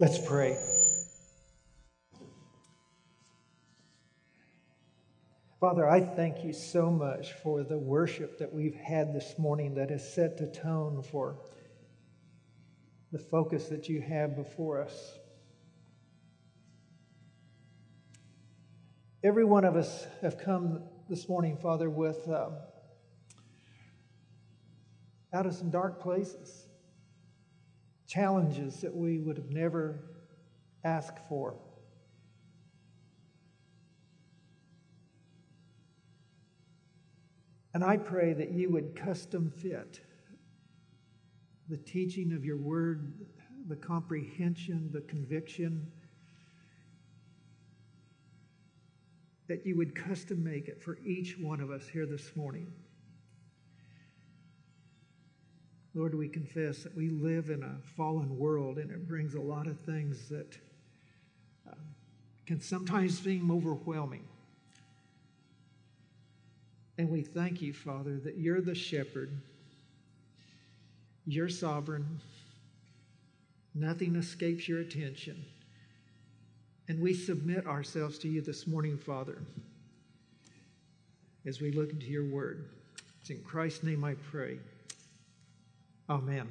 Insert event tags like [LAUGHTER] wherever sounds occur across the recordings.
Let's pray. Father, I thank you so much for the worship that we've had this morning that has set the tone for the focus that you have before us. Every one of us have come this morning, Father, with um, out of some dark places, challenges that we would have never asked for. And I pray that you would custom fit the teaching of your word, the comprehension, the conviction, that you would custom make it for each one of us here this morning. Lord, we confess that we live in a fallen world and it brings a lot of things that uh, can sometimes seem overwhelming. And we thank you, Father, that you're the shepherd, you're sovereign, nothing escapes your attention. And we submit ourselves to you this morning, Father, as we look into your word. It's in Christ's name I pray. Amen.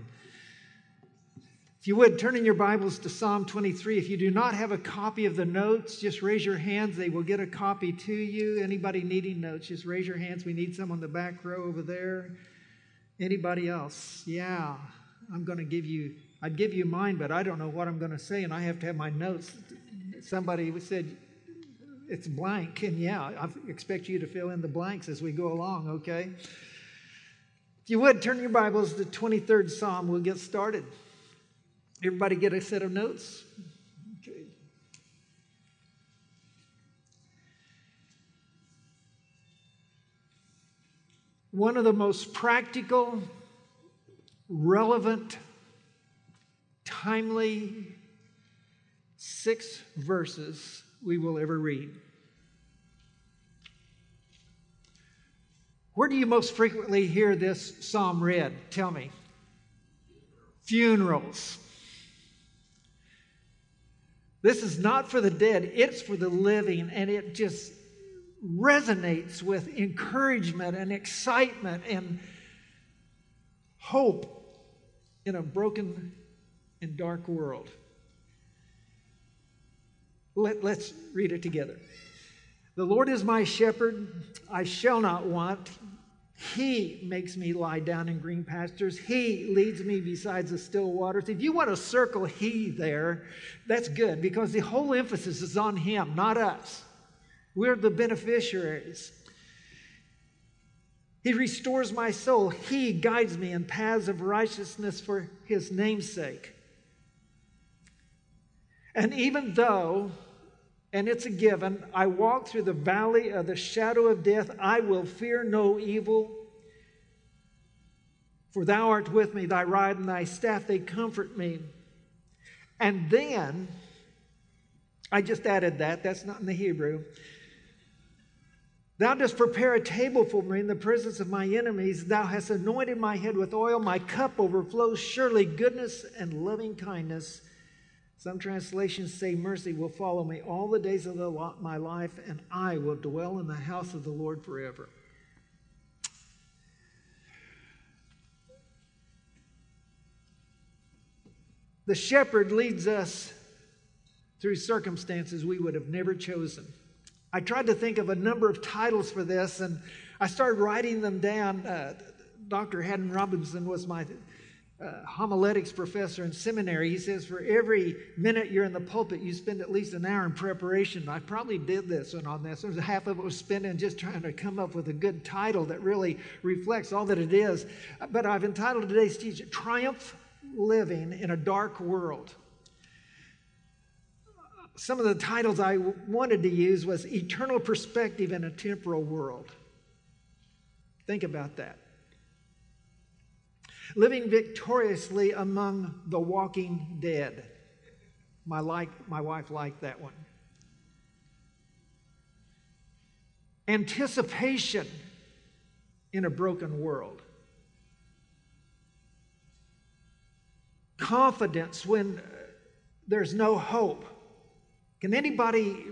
If you would, turn in your Bibles to Psalm 23. If you do not have a copy of the notes, just raise your hands. They will get a copy to you. Anybody needing notes, just raise your hands. We need some on the back row over there. Anybody else? Yeah, I'm going to give you, I'd give you mine, but I don't know what I'm going to say, and I have to have my notes. Somebody said, it's blank, and yeah, I expect you to fill in the blanks as we go along, okay? If you would, turn your Bibles to the 23rd Psalm. We'll get started. Everybody get a set of notes? Okay. One of the most practical, relevant, timely six verses we will ever read. Where do you most frequently hear this psalm read? Tell me. Funerals. This is not for the dead, it's for the living, and it just resonates with encouragement and excitement and hope in a broken and dark world. Let, us read it together. The Lord is my shepherd, I shall not want. He makes me lie down in green pastures. He leads me beside the still waters. If you want to circle He there, that's good because the whole emphasis is on Him, not us. We're the beneficiaries. He restores my soul. He guides me in paths of righteousness for His name's sake. And even though and it's a given. I walk through the valley of the shadow of death. I will fear no evil. For thou art with me, thy rod and thy staff, they comfort me. And then, I just added that, that's not in the Hebrew. Thou dost prepare a table for me in the presence of my enemies. Thou hast anointed my head with oil. My cup overflows. Surely goodness and loving kindness some translations say mercy will follow me all the days of the, my life, and I will dwell in the house of the Lord forever. The shepherd leads us through circumstances we would have never chosen. I tried to think of a number of titles for this, and I started writing them down. Uh, Dr. Haddon Robinson was my uh, homiletics professor in seminary. He says, for every minute you're in the pulpit, you spend at least an hour in preparation. I probably did this and on this. There's half of it was spent in just trying to come up with a good title that really reflects all that it is. But I've entitled today's teaching, Triumph Living in a Dark World. Some of the titles I wanted to use was Eternal Perspective in a Temporal World. Think about that living victoriously among the walking dead. My, like, my wife liked that one. Anticipation in a broken world. Confidence when there's no hope. Can anybody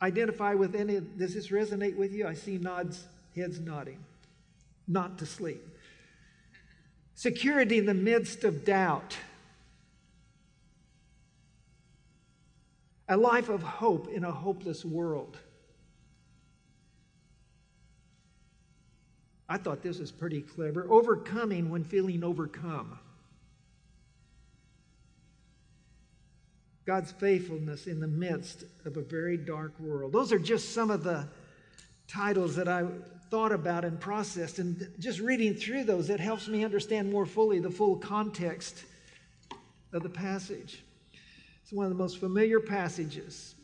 identify with any? Does this resonate with you? I see nods, heads nodding. Not to sleep. Security in the midst of doubt. A life of hope in a hopeless world. I thought this was pretty clever. Overcoming when feeling overcome. God's faithfulness in the midst of a very dark world. Those are just some of the titles that I thought about and processed. And just reading through those, it helps me understand more fully the full context of the passage. It's one of the most familiar passages.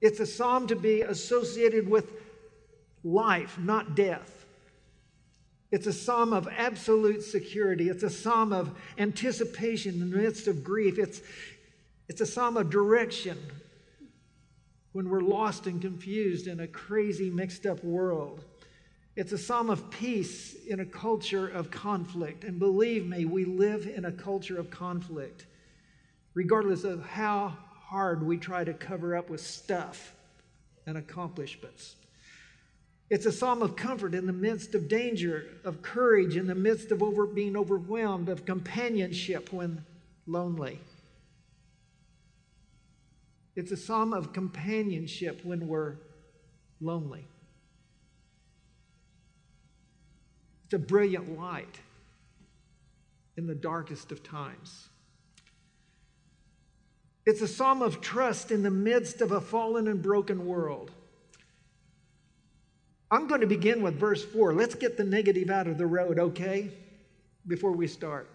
It's a psalm to be associated with life, not death. It's a psalm of absolute security. It's a psalm of anticipation in the midst of grief. It's, it's a psalm of direction when we're lost and confused in a crazy, mixed up world. It's a psalm of peace in a culture of conflict. And believe me, we live in a culture of conflict, regardless of how hard we try to cover up with stuff and accomplishments. It's a psalm of comfort in the midst of danger, of courage in the midst of over, being overwhelmed, of companionship when lonely. It's a psalm of companionship when we're lonely. It's a brilliant light in the darkest of times. It's a psalm of trust in the midst of a fallen and broken world. I'm going to begin with verse 4. Let's get the negative out of the road, okay? Before we start.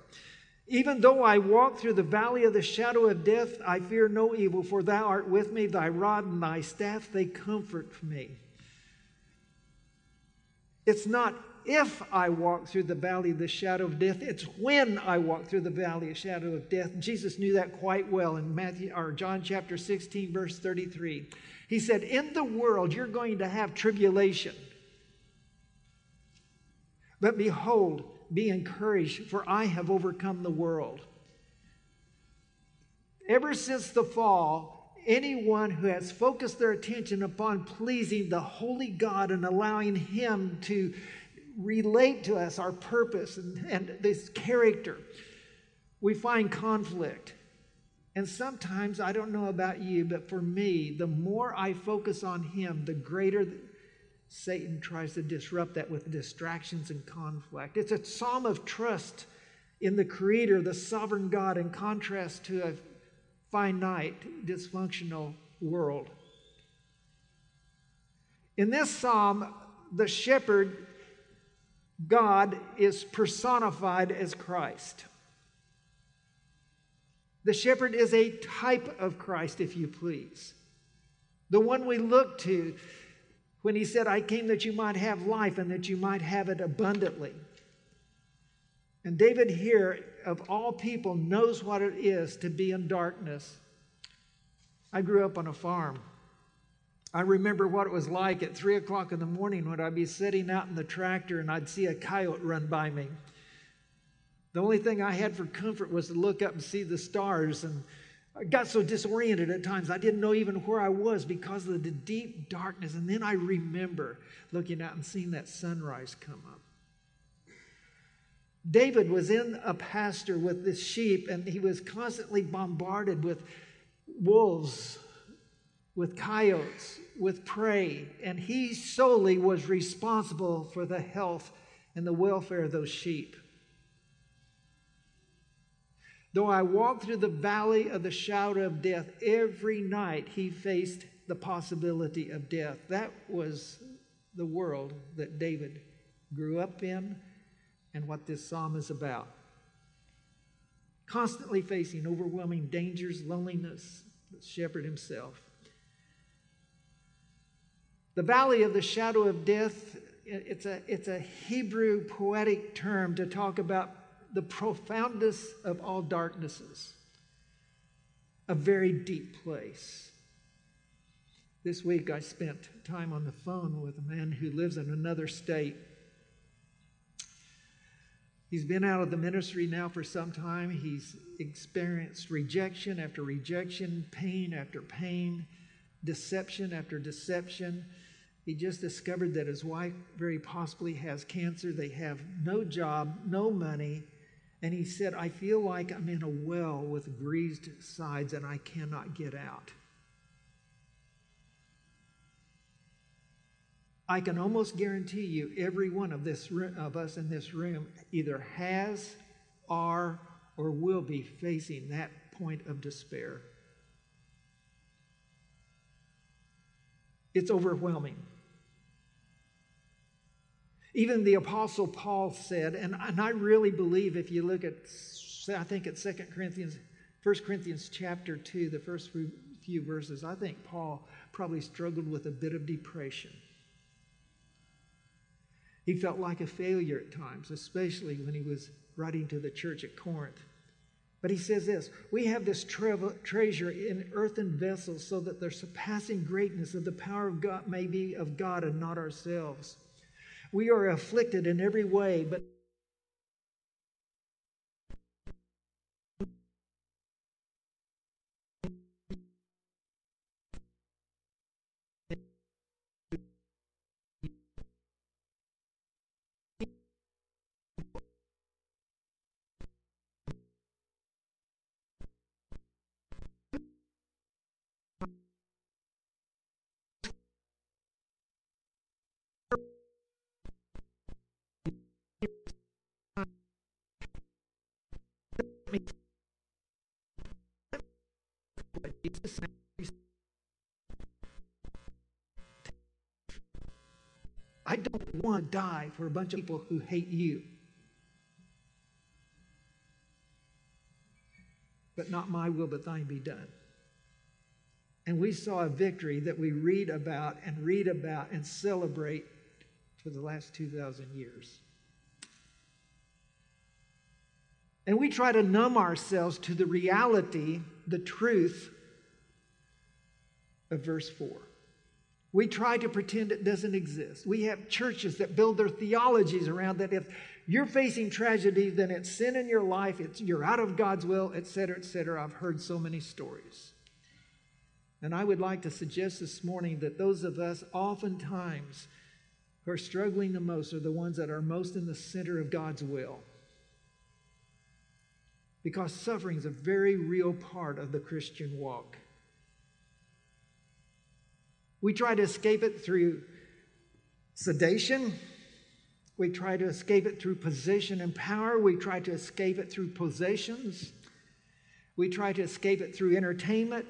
Even though I walk through the valley of the shadow of death, I fear no evil, for thou art with me, thy rod and thy staff, they comfort me. It's not if I walk through the valley of the shadow of death, it's when I walk through the valley of shadow of death. Jesus knew that quite well in Matthew or John chapter 16, verse 33. He said, In the world you're going to have tribulation. But behold, be encouraged, for I have overcome the world. Ever since the fall, anyone who has focused their attention upon pleasing the holy God and allowing Him to relate to us our purpose and, and this character, we find conflict. And sometimes, I don't know about you, but for me, the more I focus on Him, the greater Satan tries to disrupt that with distractions and conflict. It's a psalm of trust in the Creator, the sovereign God, in contrast to a finite, dysfunctional world. In this psalm, the shepherd, God, is personified as Christ. The shepherd is a type of Christ, if you please. The one we look to when he said, I came that you might have life and that you might have it abundantly. And David here, of all people, knows what it is to be in darkness. I grew up on a farm. I remember what it was like at three o'clock in the morning when I'd be sitting out in the tractor and I'd see a coyote run by me. The only thing I had for comfort was to look up and see the stars. And I got so disoriented at times, I didn't know even where I was because of the deep darkness. And then I remember looking out and seeing that sunrise come up. David was in a pasture with this sheep, and he was constantly bombarded with wolves, with coyotes, with prey, and he solely was responsible for the health and the welfare of those sheep. Though I walked through the valley of the shadow of death, every night he faced the possibility of death. That was the world that David grew up in and what this psalm is about. Constantly facing overwhelming dangers, loneliness, the shepherd himself. The valley of the shadow of death, it's a, it's a Hebrew poetic term to talk about the profoundest of all darknesses, a very deep place. This week I spent time on the phone with a man who lives in another state. He's been out of the ministry now for some time. He's experienced rejection after rejection, pain after pain, deception after deception. He just discovered that his wife very possibly has cancer. They have no job, no money. And he said, I feel like I'm in a well with greased sides and I cannot get out. I can almost guarantee you every one of, this, of us in this room either has, are, or will be facing that point of despair. It's overwhelming. Even the Apostle Paul said, and, and I really believe if you look at, I think at 2 Corinthians, 1 Corinthians chapter 2, the first few verses, I think Paul probably struggled with a bit of depression. He felt like a failure at times, especially when he was writing to the church at Corinth. But he says this We have this tre- treasure in earthen vessels so that the surpassing greatness of the power of God may be of God and not ourselves. We are afflicted in every way, but die for a bunch of people who hate you. But not my will, but thine be done. And we saw a victory that we read about and read about and celebrate for the last 2,000 years. And we try to numb ourselves to the reality, the truth of verse 4. We try to pretend it doesn't exist. We have churches that build their theologies around that if you're facing tragedy, then it's sin in your life, it's you're out of God's will, etc., etc. I've heard so many stories. And I would like to suggest this morning that those of us oftentimes who are struggling the most are the ones that are most in the center of God's will. Because suffering is a very real part of the Christian walk. We try to escape it through sedation. We try to escape it through position and power. We try to escape it through possessions. We try to escape it through entertainment.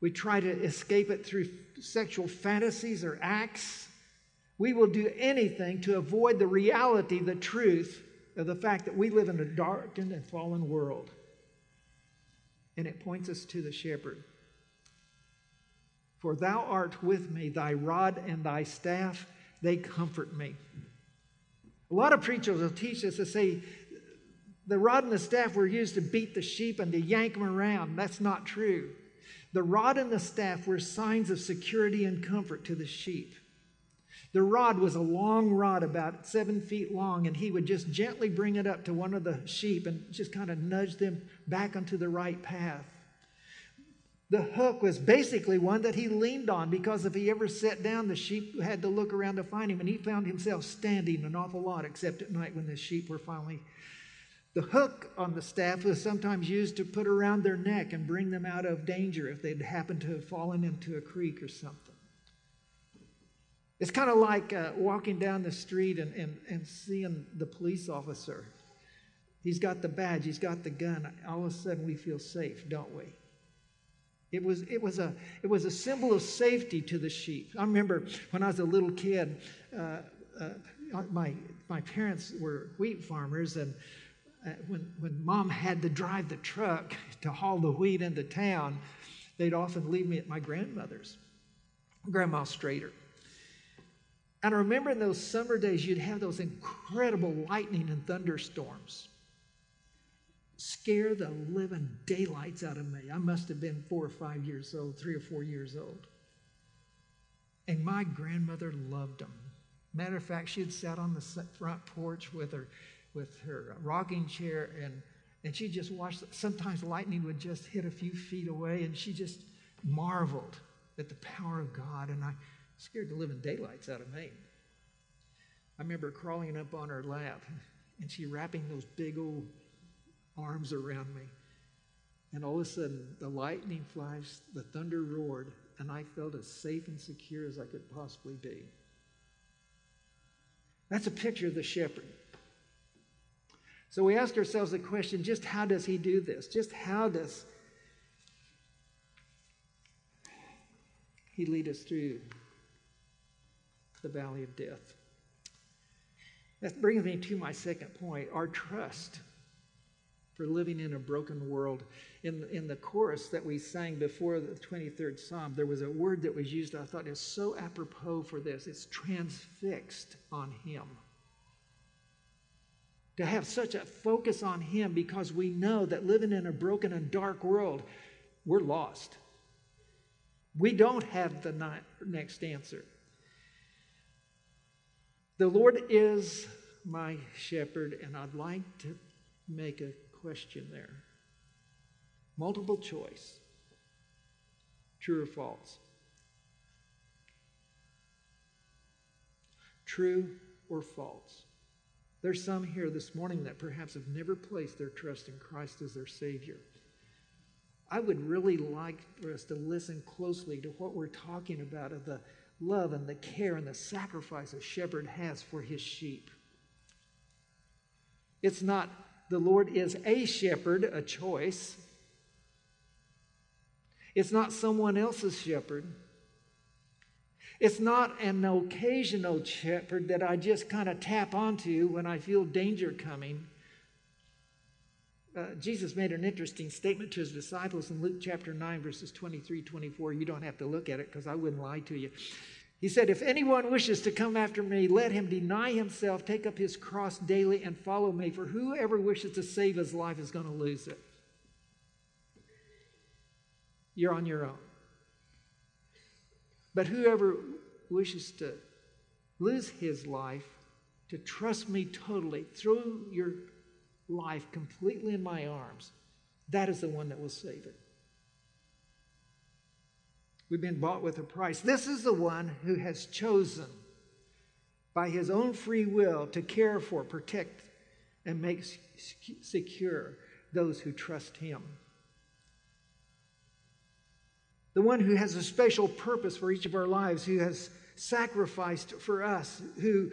We try to escape it through sexual fantasies or acts. We will do anything to avoid the reality, the truth of the fact that we live in a darkened and fallen world. And it points us to the shepherd. For thou art with me, thy rod and thy staff, they comfort me. A lot of preachers will teach us to say the rod and the staff were used to beat the sheep and to yank them around. That's not true. The rod and the staff were signs of security and comfort to the sheep. The rod was a long rod, about seven feet long, and he would just gently bring it up to one of the sheep and just kind of nudge them back onto the right path. The hook was basically one that he leaned on because if he ever sat down, the sheep had to look around to find him, and he found himself standing an awful lot, except at night when the sheep were finally. The hook on the staff was sometimes used to put around their neck and bring them out of danger if they'd happened to have fallen into a creek or something. It's kind of like uh, walking down the street and, and, and seeing the police officer. He's got the badge, he's got the gun. All of a sudden, we feel safe, don't we? It was, it, was a, it was a symbol of safety to the sheep. I remember when I was a little kid, uh, uh, my, my parents were wheat farmers, and uh, when, when mom had to drive the truck to haul the wheat into town, they'd often leave me at my grandmother's, Grandma Strader. And I remember in those summer days, you'd have those incredible lightning and thunderstorms scare the living daylights out of me. I must have been four or five years old, three or four years old. And my grandmother loved them. Matter of fact, she had sat on the front porch with her, with her rocking chair, and, and she just watched. Sometimes lightning would just hit a few feet away, and she just marveled at the power of God. And I scared the living daylights out of me. I remember crawling up on her lap, and she wrapping those big old arms around me. And all of a sudden, the lightning flashed, the thunder roared, and I felt as safe and secure as I could possibly be. That's a picture of the shepherd. So we ask ourselves the question just how does he do this? Just how does he lead us through the valley of death? That brings me to my second point our trust for living in a broken world. In, in the chorus that we sang before the 23rd Psalm, there was a word that was used I thought is so apropos for this. It's transfixed on Him. To have such a focus on Him because we know that living in a broken and dark world, we're lost. We don't have the next answer. The Lord is my shepherd, and I'd like to make a question there. Multiple choice. True or false? True or false? There's some here this morning that perhaps have never placed their trust in Christ as their Savior. I would really like for us to listen closely to what we're talking about of the love and the care and the sacrifice a shepherd has for his sheep. It's not the Lord is a shepherd, a choice. It's not someone else's shepherd. It's not an occasional shepherd that I just kind of tap onto when I feel danger coming. Uh, Jesus made an interesting statement to his disciples in Luke chapter 9, verses 23 24. You don't have to look at it because I wouldn't lie to you. He said, If anyone wishes to come after me, let him deny himself, take up his cross daily, and follow me. For whoever wishes to save his life is going to lose it. You're on your own. But whoever wishes to lose his life, to trust me totally, throw your life completely in my arms, that is the one that will save it. We've been bought with a price. This is the one who has chosen by his own free will to care for, protect, and make secure those who trust him. The one who has a special purpose for each of our lives, who has sacrificed for us, who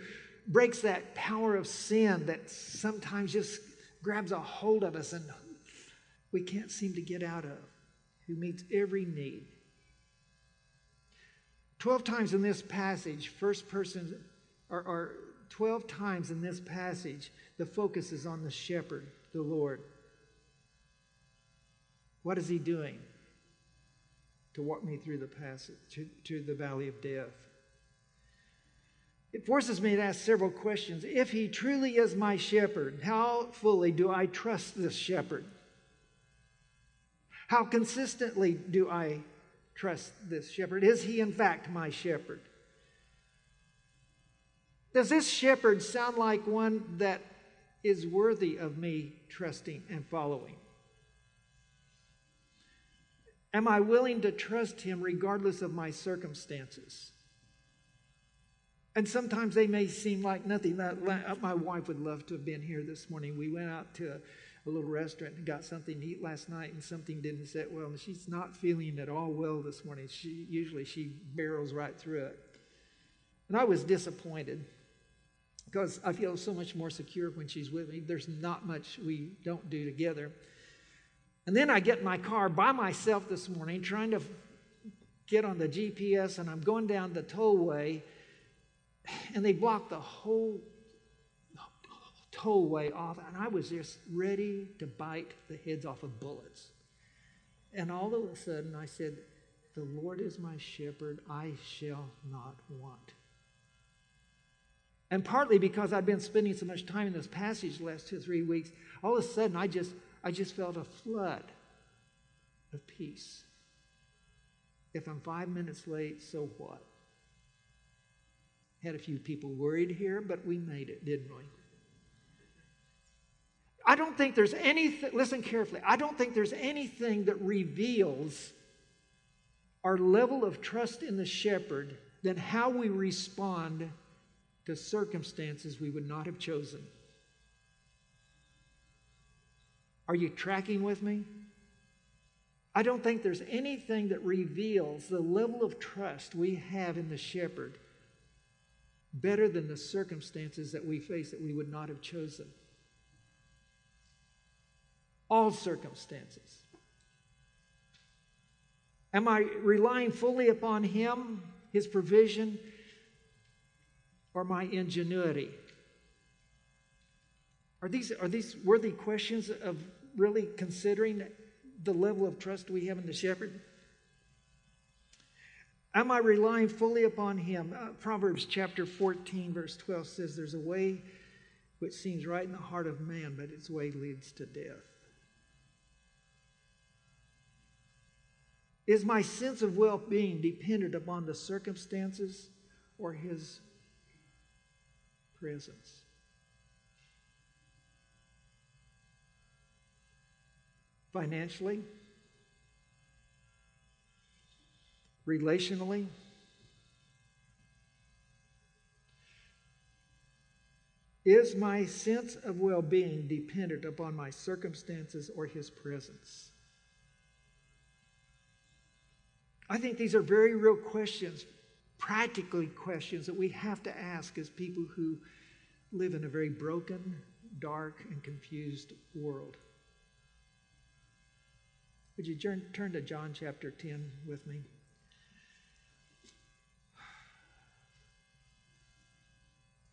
breaks that power of sin that sometimes just grabs a hold of us and we can't seem to get out of, who meets every need. 12 times in this passage, first person, or, or 12 times in this passage, the focus is on the shepherd, the Lord. What is he doing to walk me through the passage, to, to the valley of death? It forces me to ask several questions. If he truly is my shepherd, how fully do I trust this shepherd? How consistently do I trust this shepherd? Is he, in fact, my shepherd? Does this shepherd sound like one that is worthy of me trusting and following? Am I willing to trust him regardless of my circumstances? And sometimes they may seem like nothing. My wife would love to have been here this morning. We went out to a little restaurant and got something to eat last night, and something didn't sit well. And she's not feeling at all well this morning. She usually she barrels right through it, and I was disappointed because I feel so much more secure when she's with me. There's not much we don't do together. And then I get in my car by myself this morning, trying to get on the GPS, and I'm going down the tollway, and they block the whole tollway off, and I was just ready to bite the heads off of bullets. And all of a sudden, I said, The Lord is my shepherd, I shall not want. And partly because I'd been spending so much time in this passage the last two three weeks, all of a sudden I just, I just felt a flood of peace. If I'm five minutes late, so what? Had a few people worried here, but we made it, didn't we? I don't think there's anything, listen carefully, I don't think there's anything that reveals our level of trust in the shepherd than how we respond to circumstances we would not have chosen. Are you tracking with me? I don't think there's anything that reveals the level of trust we have in the shepherd better than the circumstances that we face that we would not have chosen. All circumstances. Am I relying fully upon Him, His provision, or my ingenuity? Are these, are these worthy questions of really considering the level of trust we have in the shepherd? Am I relying fully upon him? Uh, Proverbs chapter 14, verse 12 says, There's a way which seems right in the heart of man, but its way leads to death. Is my sense of well being dependent upon the circumstances or his presence? financially, relationally. Is my sense of well being dependent upon my circumstances or His presence? I think these are very real questions, practically questions that we have to ask as people who live in a very broken, dark, and confused world. Would you turn, to John chapter 10 with me?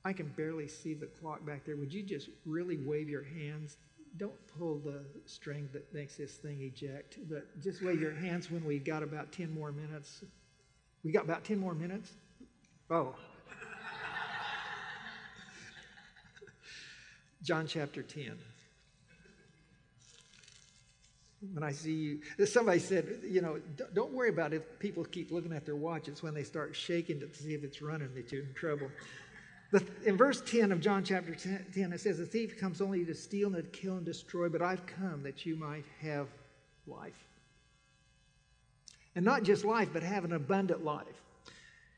I can barely see the clock back there. Would you just really wave your hands? Don't pull the string that makes this thing eject, but just wave your hands when we got about 10 more minutes. We got about 10 more minutes? Oh. John chapter 10 when I see you. Somebody said, you know, don't worry about if people keep looking at their watch. It's when they start shaking to see if it's running that you're in trouble. In verse 10 of John chapter 10, it says, The thief comes only to steal and to kill and destroy, but I've come that you might have life. And not just life, but have an abundant life.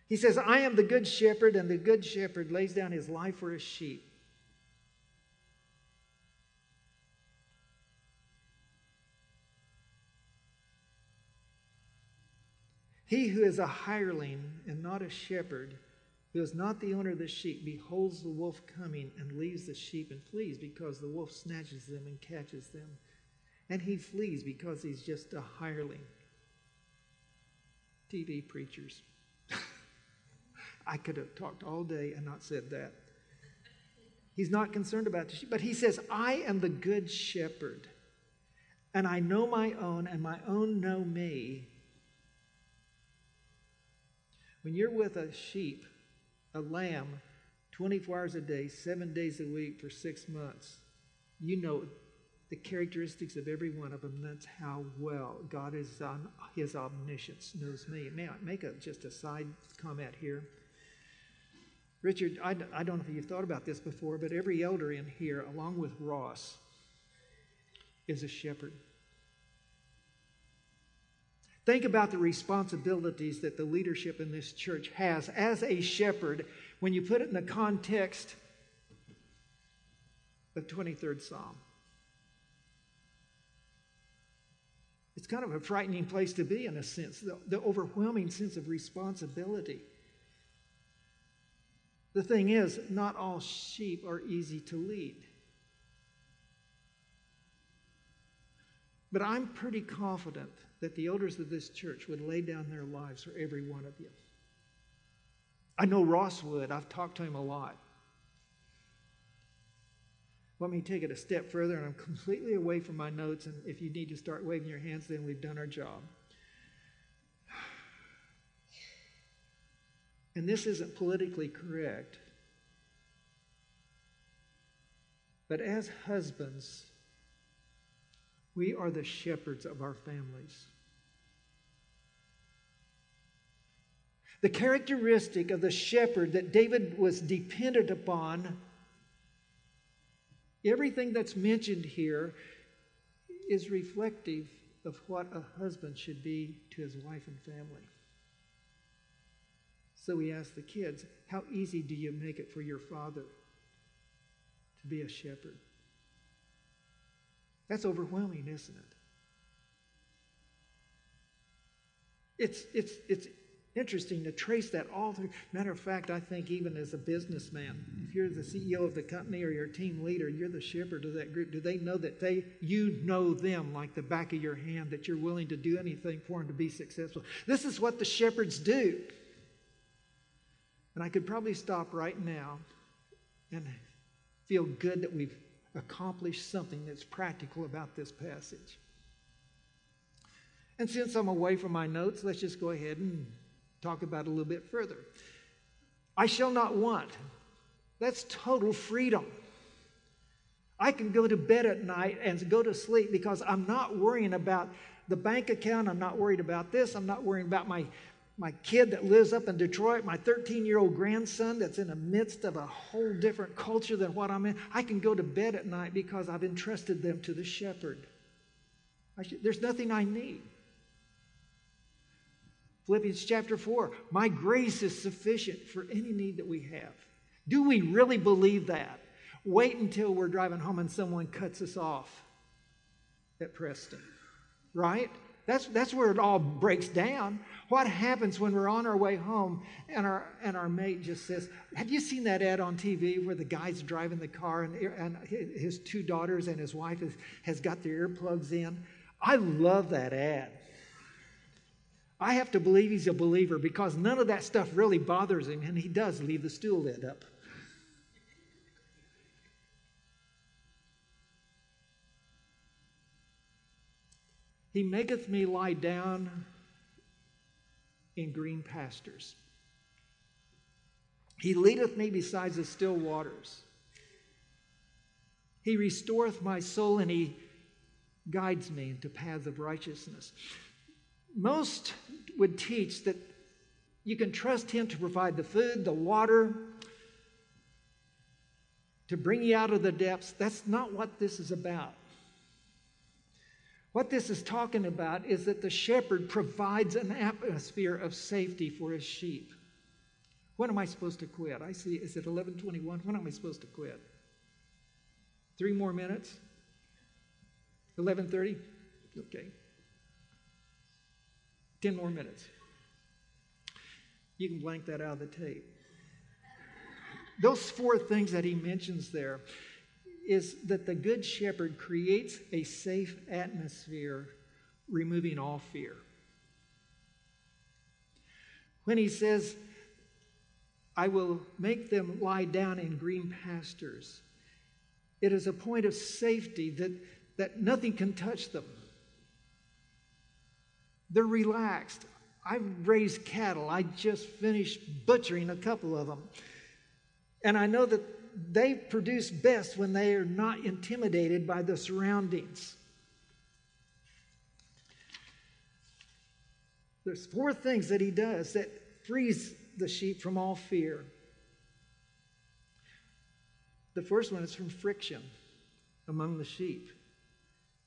He says, I am the good shepherd, and the good shepherd lays down his life for his sheep. He who is a hireling and not a shepherd, who is not the owner of the sheep, beholds the wolf coming and leaves the sheep and flees because the wolf snatches them and catches them. And he flees because he's just a hireling. TV preachers. [LAUGHS] I could have talked all day and not said that. He's not concerned about the sheep, but he says, I am the good shepherd, and I know my own, and my own know me when you're with a sheep, a lamb, 24 hours a day, seven days a week for six months, you know the characteristics of every one of them. That's how well God is on his omniscience knows me. May I make a, just a side comment here? Richard, I, I don't know if you've thought about this before, but every elder in here, along with Ross, is a shepherd. Think about the responsibilities that the leadership in this church has as a shepherd when you put it in the context of 23rd Psalm. It's kind of a frightening place to be, in a sense, the, the overwhelming sense of responsibility. The thing is, not all sheep are easy to lead. But I'm pretty confident that the elders of this church would lay down their lives for every one of you. I know Ross would. I've talked to him a lot. Let me take it a step further, and I'm completely away from my notes. And if you need to start waving your hands, then we've done our job. And this isn't politically correct. But as husbands, we are the shepherds of our families. The characteristic of the shepherd that David was dependent upon, everything that's mentioned here is reflective of what a husband should be to his wife and family. So he asked the kids, How easy do you make it for your father to be a shepherd? That's overwhelming, isn't it? It's, it's, it's interesting to trace that all through. Matter of fact, I think even as a businessman, if you're the CEO of the company or your team leader, you're the shepherd of that group. Do they know that they you know them like the back of your hand, that you're willing to do anything for them to be successful? This is what the shepherds do. And I could probably stop right now and feel good that we've accomplished something that's practical about this passage. And since I'm away from my notes, let's just go ahead and talk about a little bit further. I shall not want. That's total freedom. I can go to bed at night and go to sleep because I'm not worrying about the bank account. I'm not worried about this. I'm not worrying about my, my kid that lives up in Detroit, my 13 year old grandson that's in the midst of a whole different culture than what I'm in. I can go to bed at night because I've entrusted them to the shepherd. Should, there's nothing I need. Philippians chapter 4 My grace is sufficient for any need that we have. Do we really believe that? Wait until we're driving home and someone cuts us off at Preston, right? That's, that's where it all breaks down. What happens when we're on our way home and our, and our mate just says, Have you seen that ad on TV where the guy's driving the car and, and his two daughters and his wife has, has got their earplugs in? I love that ad. I have to believe he's a believer because none of that stuff really bothers him, and he does leave the stool lid up. He maketh me lie down in green pastures. He leadeth me beside the still waters. He restoreth my soul and he guides me into paths of righteousness most would teach that you can trust Him to provide the food, the water, to bring you out of the depths. That's not what this is about. What this is talking about is that the shepherd provides an atmosphere of safety for his sheep. When am I supposed to quit? I see, is it 1121? When am I supposed to quit? Three more minutes? 1130? Okay. 10 more minutes. You can blank that out of the tape. Those four things that he mentions there is that the Good Shepherd creates a safe atmosphere, removing all fear. When he says, I will make them lie down in green pastures, it is a point of safety that, that nothing can touch them. They're relaxed. I've raised cattle. I just finished butchering a couple of them. And I know that they produce best when they are not intimidated by the surroundings. There's four things that he does that frees the sheep from all fear. The first one is from friction among the sheep.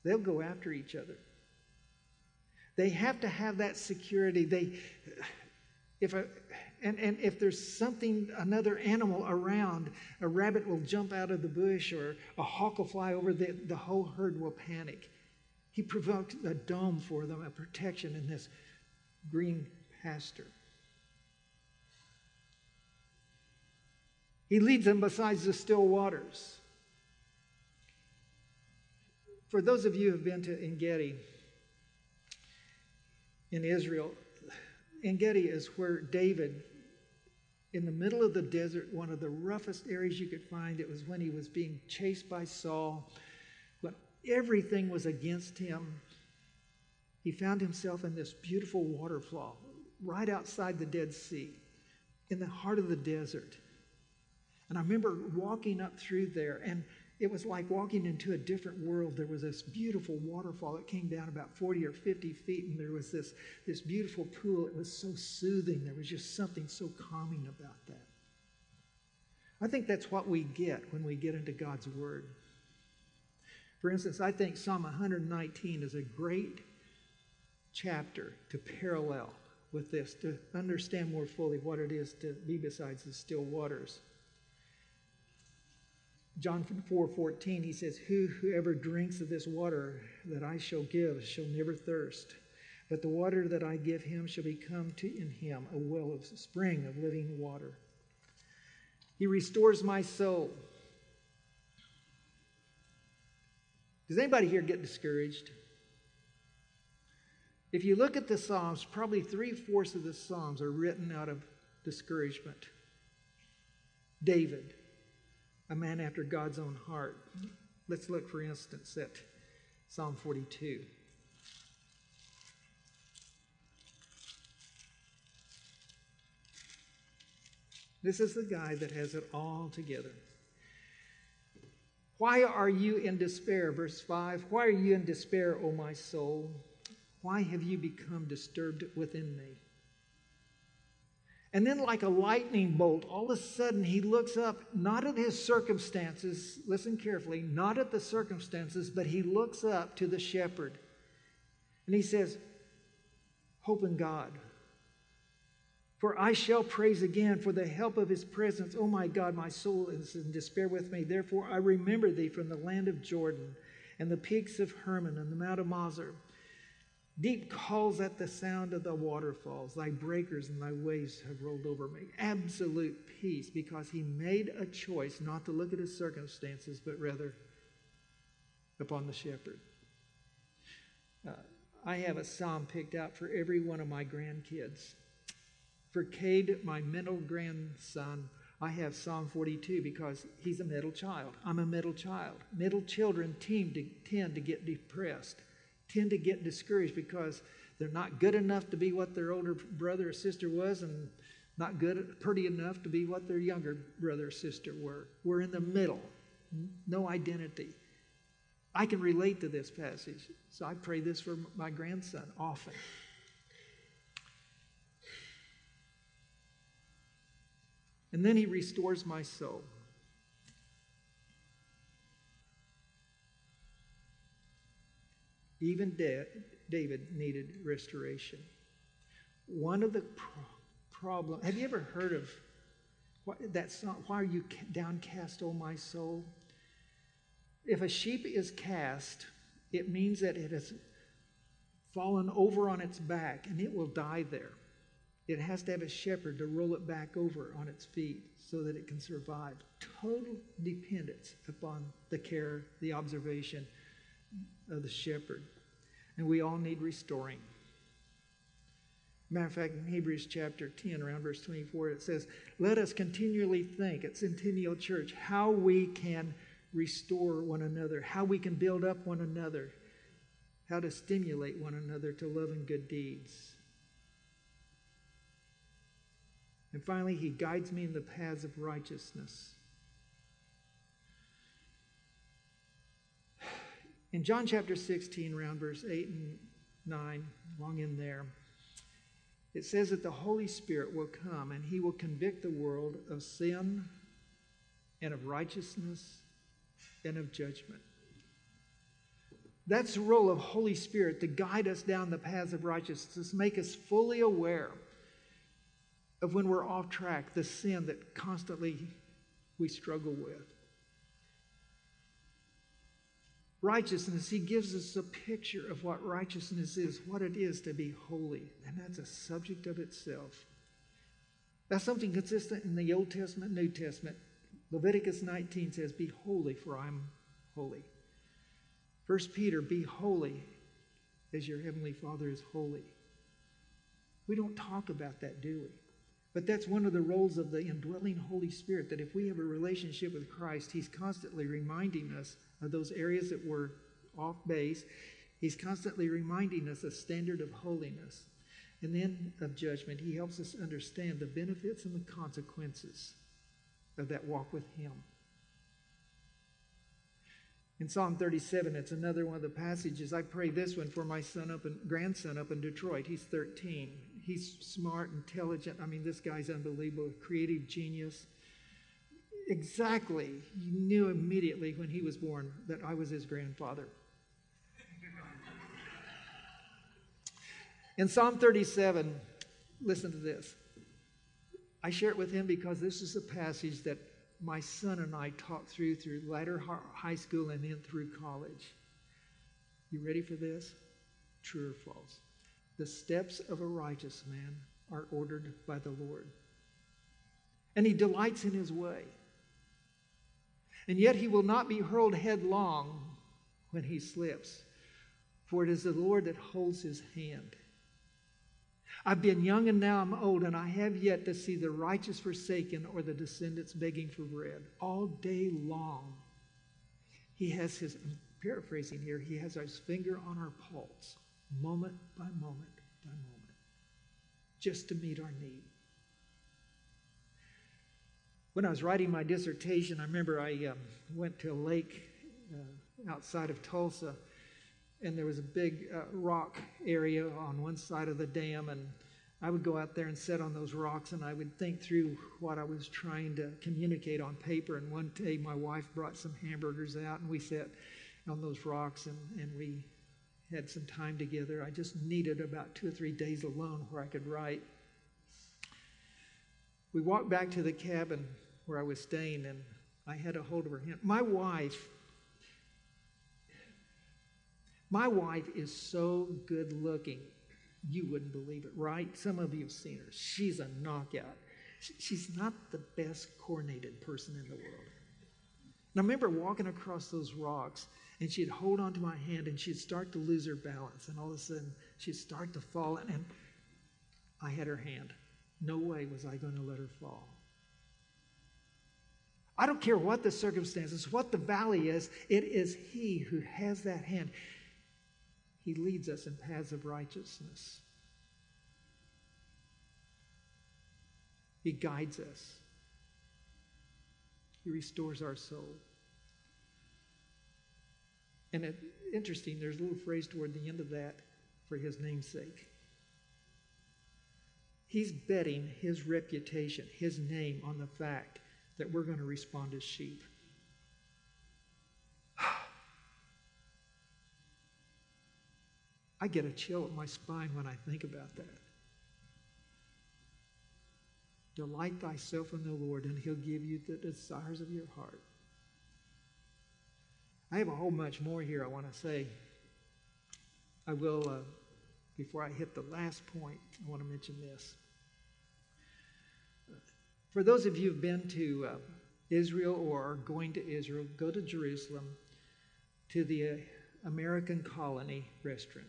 They'll go after each other. They have to have that security. They, if a, and, and if there's something, another animal around, a rabbit will jump out of the bush or a hawk will fly over, the, the whole herd will panic. He provoked a dome for them, a protection in this green pasture. He leads them besides the still waters. For those of you who have been to Engedi, in Israel. Engedi is where David, in the middle of the desert, one of the roughest areas you could find, it was when he was being chased by Saul, when everything was against him. He found himself in this beautiful waterfall right outside the Dead Sea, in the heart of the desert. And I remember walking up through there, and it was like walking into a different world. There was this beautiful waterfall that came down about 40 or 50 feet, and there was this, this beautiful pool. It was so soothing. There was just something so calming about that. I think that's what we get when we get into God's Word. For instance, I think Psalm 119 is a great chapter to parallel with this, to understand more fully what it is to be besides the still waters. John 4 14, he says, Who, Whoever drinks of this water that I shall give shall never thirst. But the water that I give him shall become to in him a well of spring of living water. He restores my soul. Does anybody here get discouraged? If you look at the Psalms, probably three fourths of the Psalms are written out of discouragement. David, a man after God's own heart. Let's look, for instance, at Psalm 42. This is the guy that has it all together. Why are you in despair? Verse 5 Why are you in despair, O my soul? Why have you become disturbed within me? And then, like a lightning bolt, all of a sudden he looks up, not at his circumstances, listen carefully, not at the circumstances, but he looks up to the shepherd. And he says, Hope in God. For I shall praise again for the help of his presence. Oh my God, my soul is in despair with me. Therefore I remember thee from the land of Jordan and the peaks of Hermon and the Mount of Mizar. Deep calls at the sound of the waterfalls. Thy breakers and thy waves have rolled over me. Absolute peace because he made a choice not to look at his circumstances, but rather upon the shepherd. Uh, I have a psalm picked out for every one of my grandkids. For Cade, my middle grandson, I have Psalm 42 because he's a middle child. I'm a middle child. Middle children to, tend to get depressed tend to get discouraged because they're not good enough to be what their older brother or sister was and not good pretty enough to be what their younger brother or sister were. We're in the middle. No identity. I can relate to this passage so i pray this for my grandson often. And then he restores my soul Even David needed restoration. One of the pro- problem. Have you ever heard of that song? Why are you downcast, O my soul? If a sheep is cast, it means that it has fallen over on its back and it will die there. It has to have a shepherd to roll it back over on its feet so that it can survive. Total dependence upon the care, the observation, of the shepherd. And we all need restoring. Matter of fact, in Hebrews chapter 10, around verse 24, it says, Let us continually think at Centennial Church how we can restore one another, how we can build up one another, how to stimulate one another to love and good deeds. And finally, he guides me in the paths of righteousness. In John chapter 16, around verse 8 and 9, long in there, it says that the Holy Spirit will come and he will convict the world of sin and of righteousness and of judgment. That's the role of Holy Spirit to guide us down the paths of righteousness, make us fully aware of when we're off track, the sin that constantly we struggle with righteousness, he gives us a picture of what righteousness is, what it is to be holy. And that's a subject of itself. That's something consistent in the Old Testament, New Testament. Leviticus 19 says, Be holy, for I'm holy. First Peter, be holy as your heavenly Father is holy. We don't talk about that, do we? But that's one of the roles of the indwelling Holy Spirit, that if we have a relationship with Christ, He's constantly reminding us those areas that were off base. He's constantly reminding us a standard of holiness. And then of judgment, He helps us understand the benefits and the consequences of that walk with Him. In Psalm 37, it's another one of the passages. I pray this one for my son up and grandson up in Detroit. He's 13. He's smart, intelligent. I mean, this guy's unbelievable, creative genius. Exactly. He knew immediately when he was born that I was his grandfather. In Psalm 37, listen to this. I share it with him because this is a passage that my son and I talked through through later high school and then through college. You ready for this? True or false? The steps of a righteous man are ordered by the Lord, and he delights in his way. And yet he will not be hurled headlong when he slips, for it is the Lord that holds his hand. I've been young and now I'm old, and I have yet to see the righteous forsaken or the descendants begging for bread. All day long, he has his, I'm paraphrasing here, he has his finger on our pulse, moment by moment by moment, just to meet our need. When I was writing my dissertation, I remember I um, went to a lake uh, outside of Tulsa and there was a big uh, rock area on one side of the dam and i would go out there and sit on those rocks and i would think through what i was trying to communicate on paper and one day my wife brought some hamburgers out and we sat on those rocks and, and we had some time together. I just needed about two or three days alone where i could write we walked back to the cabin where i was staying and i had a hold of her hand my wife my wife is so good looking, you wouldn't believe it, right? Some of you have seen her. She's a knockout. She's not the best coordinated person in the world. And I remember walking across those rocks, and she'd hold onto my hand, and she'd start to lose her balance, and all of a sudden she'd start to fall, and I had her hand. No way was I going to let her fall. I don't care what the circumstances, what the valley is, it is He who has that hand. He leads us in paths of righteousness. He guides us. He restores our soul. And it, interesting, there's a little phrase toward the end of that for his name's sake. He's betting his reputation, his name, on the fact that we're going to respond as sheep. [SIGHS] I get a chill up my spine when I think about that. Delight thyself in the Lord, and he'll give you the desires of your heart. I have a whole much more here I want to say. I will, uh, before I hit the last point, I want to mention this. For those of you who've been to uh, Israel or are going to Israel, go to Jerusalem to the uh, American Colony restaurant.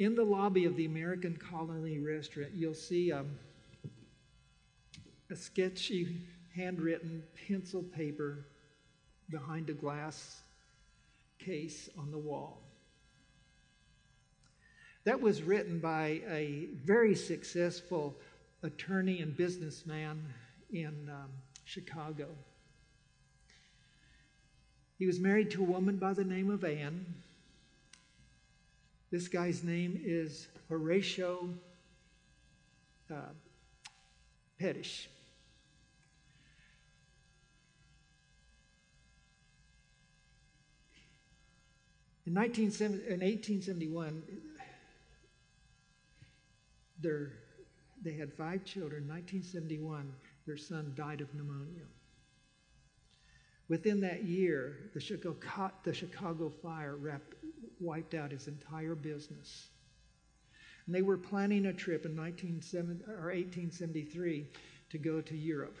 In the lobby of the American Colony Restaurant, you'll see um, a sketchy, handwritten pencil paper behind a glass case on the wall. That was written by a very successful attorney and businessman in um, Chicago. He was married to a woman by the name of Anne. This guy's name is Horatio uh, Pettish. In, 1871, they had five children. In 1971, their son died of pneumonia. Within that year, the Chicago, the Chicago fire wrapped wiped out his entire business. And they were planning a trip in 1873 to go to Europe.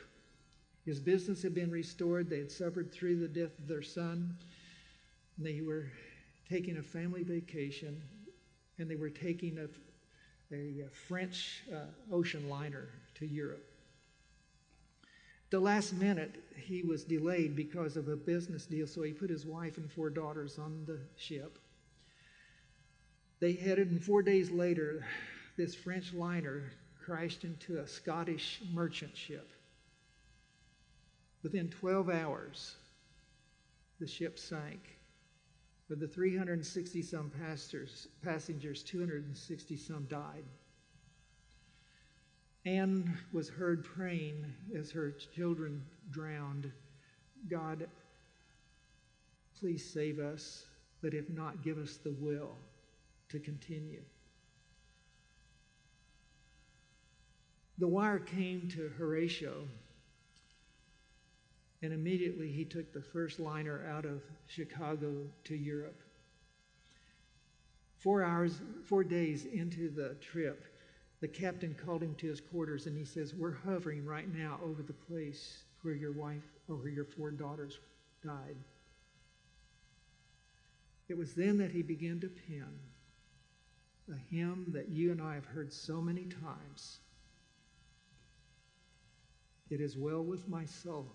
His business had been restored. They had suffered through the death of their son. They were taking a family vacation, and they were taking a, a French uh, ocean liner to Europe. The last minute, he was delayed because of a business deal, so he put his wife and four daughters on the ship. They headed, and four days later, this French liner crashed into a Scottish merchant ship. Within 12 hours, the ship sank. Of the 360 some passengers, 260 some died. Anne was heard praying as her children drowned God, please save us, but if not, give us the will to continue. The wire came to Horatio, and immediately he took the first liner out of Chicago to Europe. Four hours, four days into the trip, the captain called him to his quarters and he says, We're hovering right now over the place where your wife or where your four daughters died. It was then that he began to pen a hymn that you and I have heard so many times. It is well with my soul.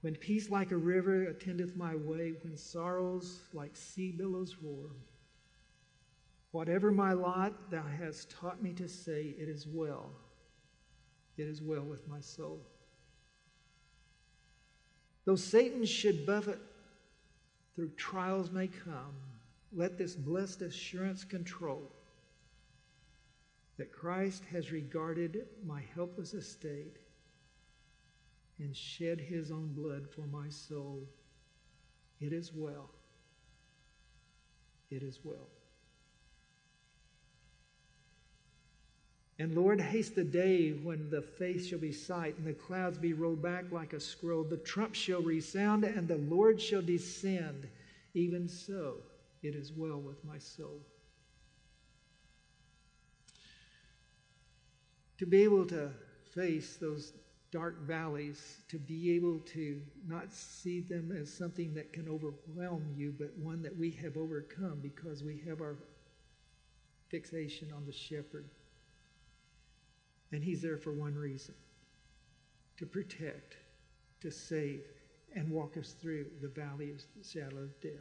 When peace like a river attendeth my way, when sorrows like sea billows roar, whatever my lot, thou hast taught me to say, It is well. It is well with my soul. Though Satan should buffet through trials may come, let this blessed assurance control that Christ has regarded my helpless estate and shed his own blood for my soul. It is well. It is well. And Lord, haste the day when the face shall be sight, and the clouds be rolled back like a scroll. The trump shall resound, and the Lord shall descend. Even so, it is well with my soul. To be able to face those dark valleys, to be able to not see them as something that can overwhelm you, but one that we have overcome because we have our fixation on the shepherd. And He's there for one reason to protect, to save, and walk us through the valley of the shadow of death.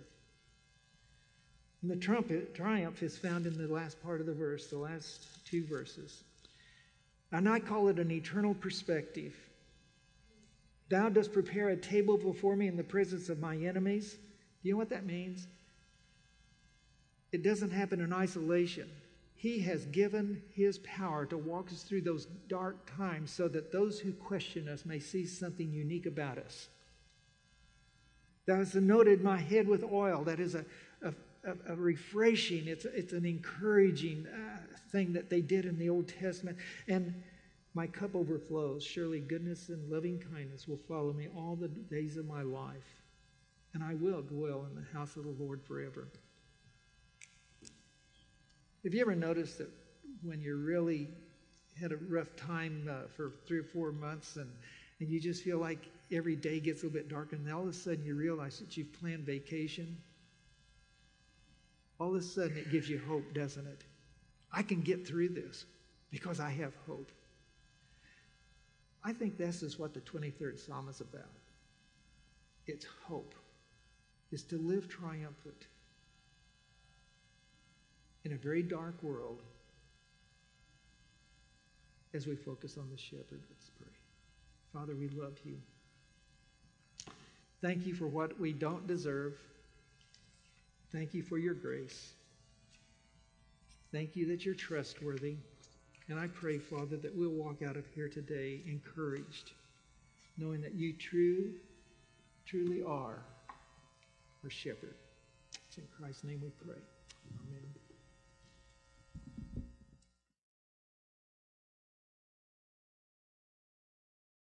And the trumpet triumph is found in the last part of the verse, the last two verses. And I call it an eternal perspective. Thou dost prepare a table before me in the presence of my enemies. Do you know what that means? It doesn't happen in isolation. He has given His power to walk us through those dark times so that those who question us may see something unique about us. Thou hast anointed my head with oil. That is a, a, a refreshing, it's, it's an encouraging uh, thing that they did in the Old Testament. And my cup overflows. Surely goodness and loving kindness will follow me all the days of my life. And I will dwell in the house of the Lord forever. Have you ever noticed that when you're really had a rough time uh, for three or four months and, and you just feel like every day gets a little bit darker and then all of a sudden you realize that you've planned vacation? All of a sudden it gives you hope, doesn't it? I can get through this because I have hope. I think this is what the 23rd Psalm is about. It's hope. It's to live triumphant in a very dark world as we focus on the shepherd. Let's pray. Father, we love you. Thank you for what we don't deserve. Thank you for your grace. Thank you that you're trustworthy. And I pray, Father, that we'll walk out of here today encouraged, knowing that you true, truly are our shepherd. It's in Christ's name we pray.